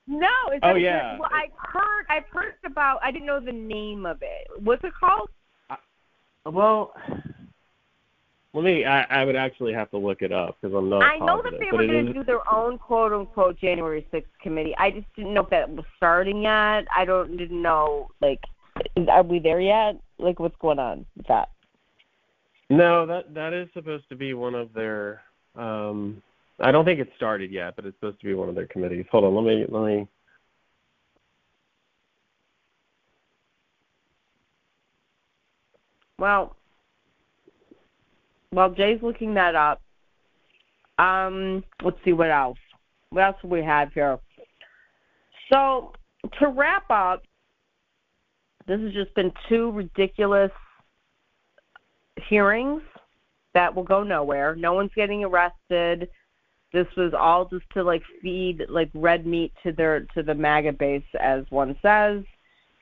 No, is Oh, that a- yeah. Well, I've heard I've heard about. I didn't know the name of it. What's it called? Uh, well, let me. I, I would actually have to look it up because I'm not. I know that they were going to do their own quote unquote January 6th committee. I just didn't know if that was starting yet. I don't didn't know like are we there yet? Like what's going on with that? No, that that is supposed to be one of their. Um, I don't think it started yet, but it's supposed to be one of their committees. Hold on, let me let me. Well, while Jay's looking that up, um, let's see what else. What else do we have here? So to wrap up, this has just been two ridiculous hearings that will go nowhere. No one's getting arrested. This was all just to like feed like red meat to their to the MAGA base, as one says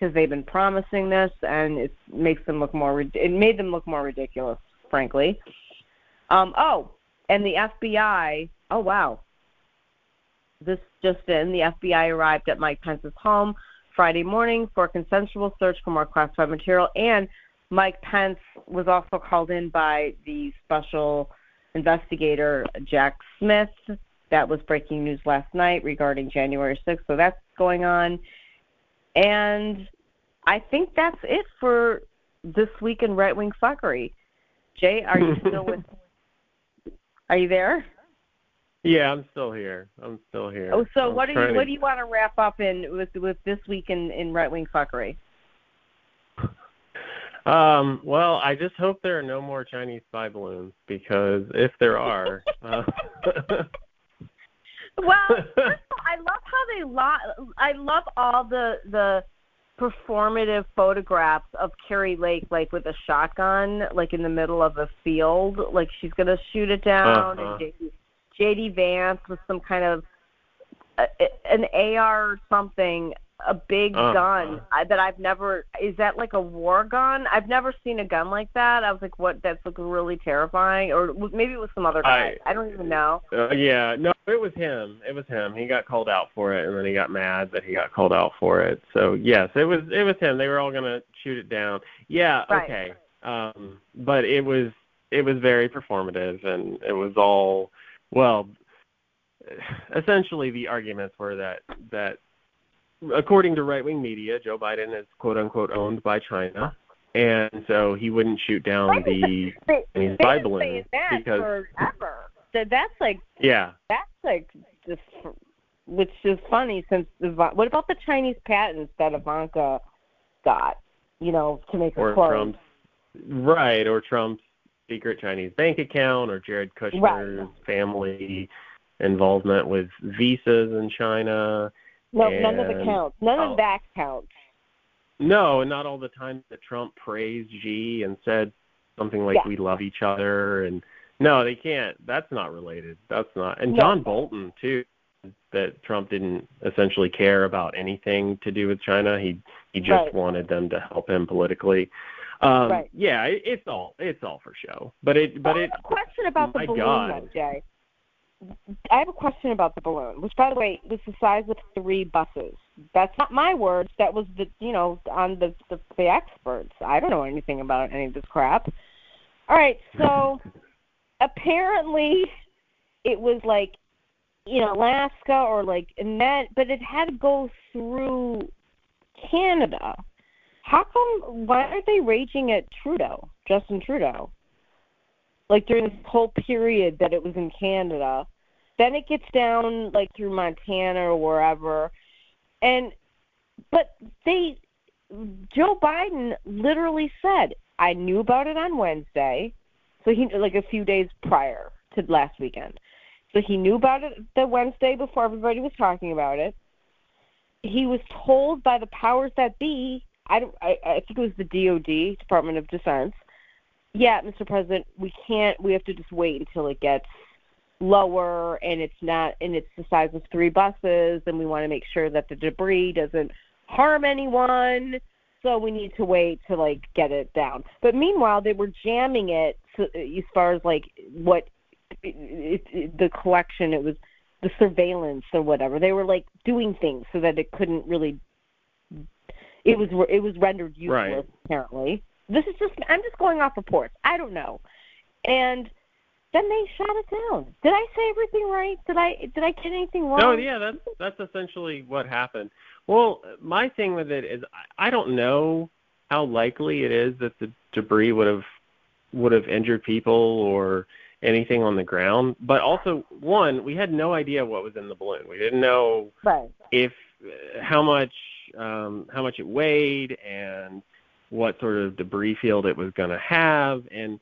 because they've been promising this, and it makes them look more. It made them look more ridiculous, frankly. Um, oh, and the FBI. Oh wow, this just in: the FBI arrived at Mike Pence's home Friday morning for a consensual search for more classified material, and Mike Pence was also called in by the special investigator Jack Smith. That was breaking news last night regarding January 6th, so that's going on. And I think that's it for this week in right wing fuckery. Jay, are you [LAUGHS] still with? Are you there? Yeah, I'm still here. I'm still here. Oh, so I'm what do you to- what do you want to wrap up in with with this week in in right wing fuckery? Um, well, I just hope there are no more Chinese spy balloons because if there are, uh, [LAUGHS] Well, first of all, I love how they lo- I love all the the performative photographs of Kari Lake like with a shotgun like in the middle of a field like she's going to shoot it down Uh-huh. and JD, JD Vance with some kind of uh, an AR or something a big Uh-huh. gun I, that I've never. Is that like a war gun? I've never seen a gun like that. I was like, what? That's like really terrifying. Or maybe it was some other guy. I, don't even know. Uh, yeah, no, it was him. It was him. He got called out for it, and then he got mad that he got called out for it. So yes, it was it was him. They were all gonna shoot it down. Yeah, Right. okay. Um, but it was it was very performative, and it was all well. [SIGHS] Essentially, the arguments were that that according to right wing media, Joe Biden is quote unquote owned by China, and so he wouldn't shoot down the They, And he's they've spy balloon because- forever. That that's like yeah. that's like just which is funny since what about the Chinese patents that Ivanka got? You know, to make her or clothes. Trump's right, or Trump's secret Chinese bank account, or Jared Kushner's Right. family involvement with visas in China. No, none of it and- counts. None oh. of that counts. No, and not all the time that Trump praised Xi and said something like Yeah. "We love each other," and no, they can't. That's not related. That's not. And No. John Bolton too. That Trump didn't essentially care about anything to do with China. He he just Right. wanted them to help him politically. Um, Right. Yeah, it, it's all it's all for show. But it but I it a question about the my balloon, God. though, Jay. I have a question about the balloon, which, by the way, was the size of three buses. That's not my words. That was the, you know, on the the, the experts. I don't know anything about any of this crap. All right, so [LAUGHS] apparently it was like, you know, Alaska or like, in that, but it had to go through Canada. How come? Why aren't they raging at Trudeau, Justin Trudeau? Like during this whole period that it was in Canada, then it gets down like through Montana or wherever, and but they, Joe Biden literally said, "I knew about it on Wednesday, so he like a few days prior to last weekend." So he knew about it the Wednesday before everybody was talking about it. He was told by the powers that be, I don't I, I think it was the DOD, Department of Defense. Yeah, Mr. President, we can't we have to just wait until it gets lower and it's not and it's the size of three buses and we want to make sure that the debris doesn't harm anyone so we need to wait to like get it down but meanwhile they were jamming it to, as far as like what it, it, the collection it was the surveillance or whatever they were like doing things so that it couldn't really it was it was rendered useless Right. apparently this is just i'm just going off reports i don't know and then they shot it down did i say everything right did i did i get anything wrong No, yeah, that's that's essentially what happened. Well, my thing with it is I I don't know how likely it is that the debris would have would have injured people or anything on the ground. But also, one, we had no idea what was in the balloon. We didn't know right if how much um, how much it weighed and what sort of debris field it was going to have, and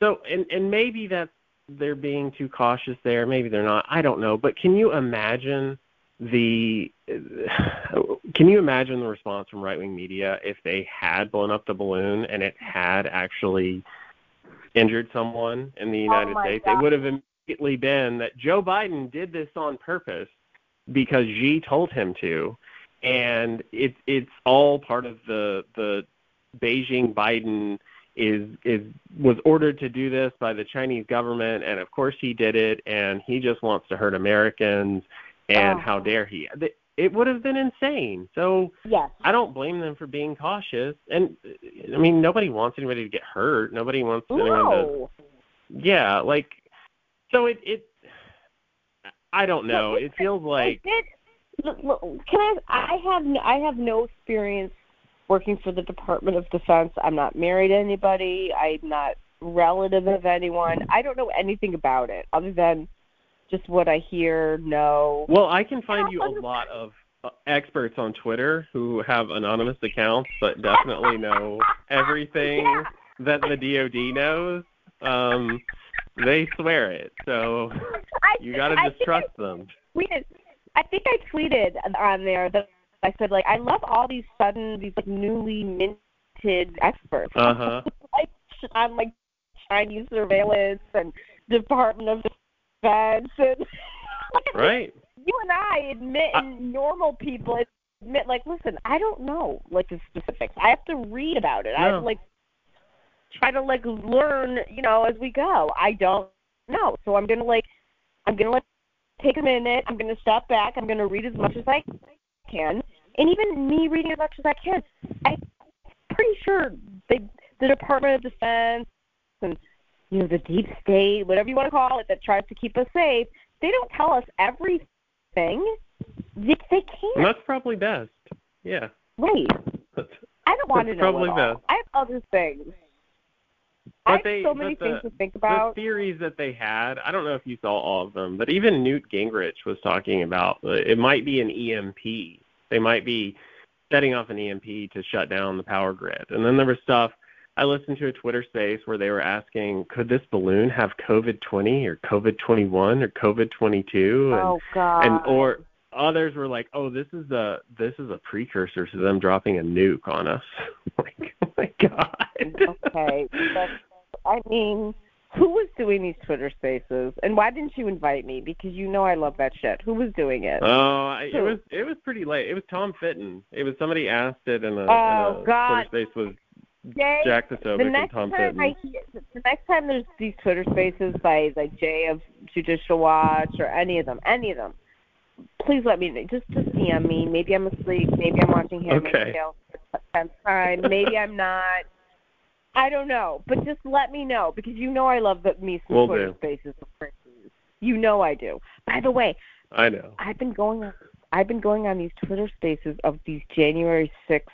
so and and maybe that's they're being too cautious there. Maybe they're not. I don't know. But can you imagine the [SIGHS] can you imagine the response from right wing media if they had blown up the balloon and it had actually injured someone in the oh United my States? God. It would have immediately been that Joe Biden did this on purpose because Xi told him to, and it's it's all part of the the Beijing Biden is is was ordered to do this by the Chinese government, and of course he did it, and he just wants to hurt Americans, and Oh. how dare he? It would have been insane. So yes I don't blame them for being cautious, and I mean nobody wants anybody to get hurt. Nobody wants anyone to yeah, like so it it I don't know. It feels like look, look, can I? I have no, I have no experience working for the Department of Defense. I'm not married to anybody. I'm not relative of anyone. I don't know anything about it other than just what I hear, know. well, I can find you a lot of uh, experts on Twitter who have anonymous accounts but definitely know [LAUGHS] everything Yeah. that the DoD knows. Um they swear it. So I, you got to I think distrust them. I tweeted. I think I tweeted on there that I said like I love all these sudden these like newly minted experts. Uh-huh. [LAUGHS] like on like Chinese surveillance and Department of Defense and [LAUGHS] Right? you and I admit I- and normal people admit, like, listen, I don't know like the specifics. I have to read about it. I No. like try to like learn, you know, as we go. I don't know, so I'm gonna like, I'm gonna like take a minute. I'm gonna step back. I'm gonna read as much as I can, and even me reading as much as I can, I'm pretty sure they, the Department of Defense and you know the deep state, whatever you want to call it, that tries to keep us safe, they don't tell us everything. They, they can't. that's probably best. Yeah. Right. That's- I don't want to That's know probably best. I have other things. But I have they- so many but things to think about. The theories that they had, I don't know if you saw all of them, but even Newt Gingrich was talking about uh, it might be an EMP. They might be setting off an EMP to shut down the power grid. And then there was stuff. I listened to a Twitter space where they were asking, could this balloon have COVID 20 or COVID 21 or COVID 22? And, oh God. and or others were like, oh, this is a this is a precursor to them dropping a nuke on us. [LAUGHS] like, oh my God. okay. That's, I mean, who was doing these Twitter spaces, and why didn't you invite me? Because you know I love that shit. Who was doing it? Oh, I- it was it was pretty late. It was Tom Fitton. It was somebody asked it in a, Oh, a God. Twitter space with Jay, Jack the Posobiec and Tom time Fitton. I the next time there's these Twitter spaces by like Jay of Judicial Watch or any of them, any of them, please let me know. Just just DM me. Maybe I'm asleep. Maybe I'm watching him. Okay. The. Maybe I'm not. I don't know, but just let me know because you know I love the me some Twitter spaces. You know I do. By the way, I know. I've been going on I've been going on these Twitter spaces of these January sixth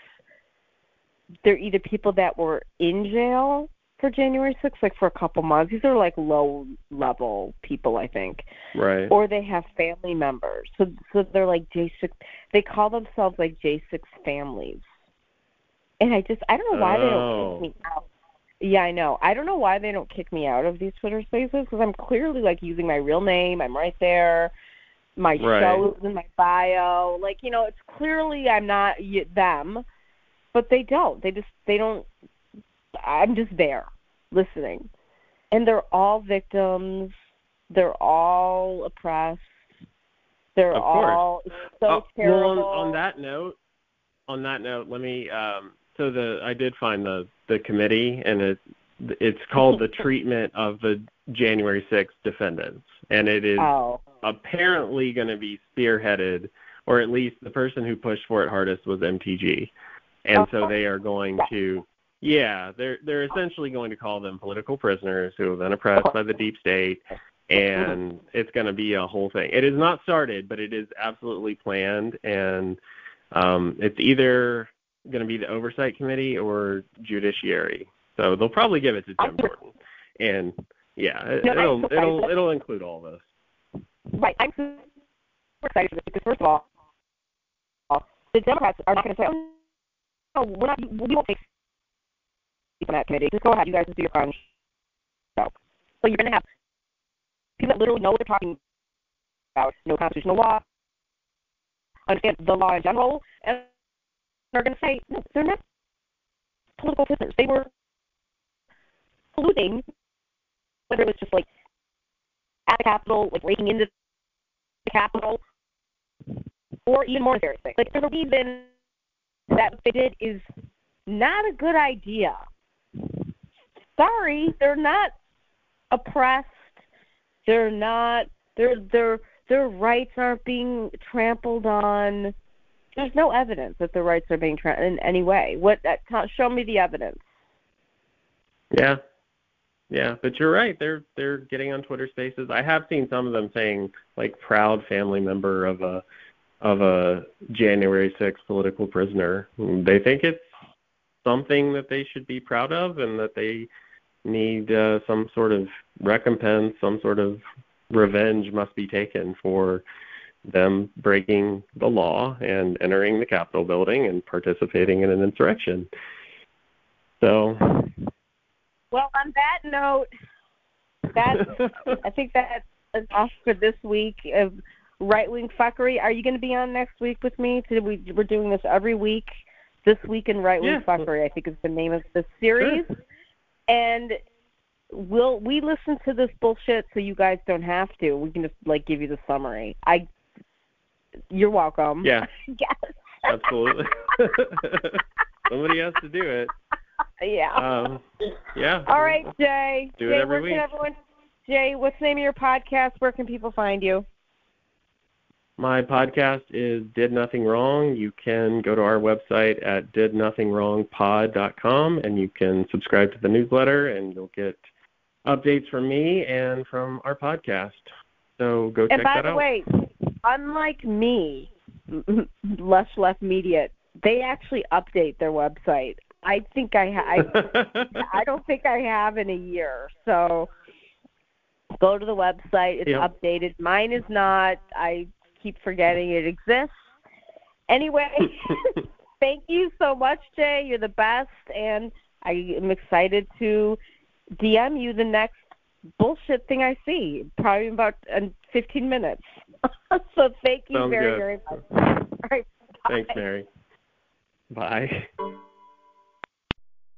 they're either people that were in jail for January sixth, like for a couple months. These are like low level people, I think. Right. Or they have family members. So so they're like J six they call themselves like J six families. And I just I don't know why they Oh. don't kick me out. Yeah, I know. I don't know why they don't kick me out of these Twitter spaces because I'm clearly like using my real name. I'm right there. My Right. show is in my bio. Like you know, it's clearly I'm not them, but they don't. They just they don't. I'm just there, listening, and they're all victims. They're all oppressed. They're all so Oh, terrible. Well, on, on that note, on that note, let me. Um, so the I did find the the committee, and it it's called the [LAUGHS] treatment of the January 6th defendants, and it is oh, apparently going to be spearheaded, or at least the person who pushed for it hardest was MTG, and so they are going [LAUGHS] to. Yeah, they're they're essentially going to call them political prisoners who have been oppressed by the deep state, and it's going to be a whole thing. It is not started, but it is absolutely planned, and um, it's either going to be the oversight committee or judiciary. So they'll probably give it to Jim Jordan, and yeah, it, no, it'll it'll it'll include all of this. Right. I'm super excited for this because first of all, the Democrats are not going to say, "Oh, no, we're not. We won't take on that committee. Just go ahead. You guys just do your fun show." So you're going to have people that literally know what they're talking about, know constitutional law, understand the law in general, and are going to say, "No, they're not political prisoners. They were polluting." Whether it was just like at the Capitol, like breaking into the Capitol, or even more things. Like there's a reason that what they did is not a good idea. Sorry, they're not oppressed. They're not. Their their their rights aren't being trampled on. There's no evidence that the rights are being trampled in any way. What? That, show me the evidence. Yeah. Yeah, but you're right. They're they're getting on Twitter Spaces. I have seen some of them saying like proud family member of a of a January 6th political prisoner. They think it's something that they should be proud of and that they need uh, some sort of recompense, some sort of revenge must be taken for them breaking the law and entering the Capitol building and participating in an insurrection. So Well, on that note, that [LAUGHS] I think that's enough for this week of right wing fuckery. Are you going to be on next week with me? We we're doing this every week. This week in right wing Yeah. fuckery, I think is the name of the series. And we'll we listen to this bullshit so you guys don't have to. We can just like give you the summary. I you're welcome. Yeah. [LAUGHS] yes. absolutely. [LAUGHS] Somebody has to do it. Yeah. Um, yeah. All right, Jay. Do it Jay, every where week. can everyone? Jay, what's the name of your podcast? Where can people find you? My podcast is Did Nothing Wrong. You can go to our website at didnothingwrongpod.com and you can subscribe to the newsletter and you'll get updates from me and from our podcast. So go And check by that the out. way, unlike me, [LAUGHS] Lush Left Media, they actually update their website. I think I ha- I [LAUGHS] I don't think I have in a year. So go to the website. It's Yep. updated. Mine is not. I keep forgetting it exists. Anyway, [LAUGHS] thank you so much, Jay. You're the best, and I am excited to DM you the next bullshit thing I see. Probably in about uh, 15 minutes. [LAUGHS] so thank you Sounds very, good. very much. All right. Thanks. Mary. Bye.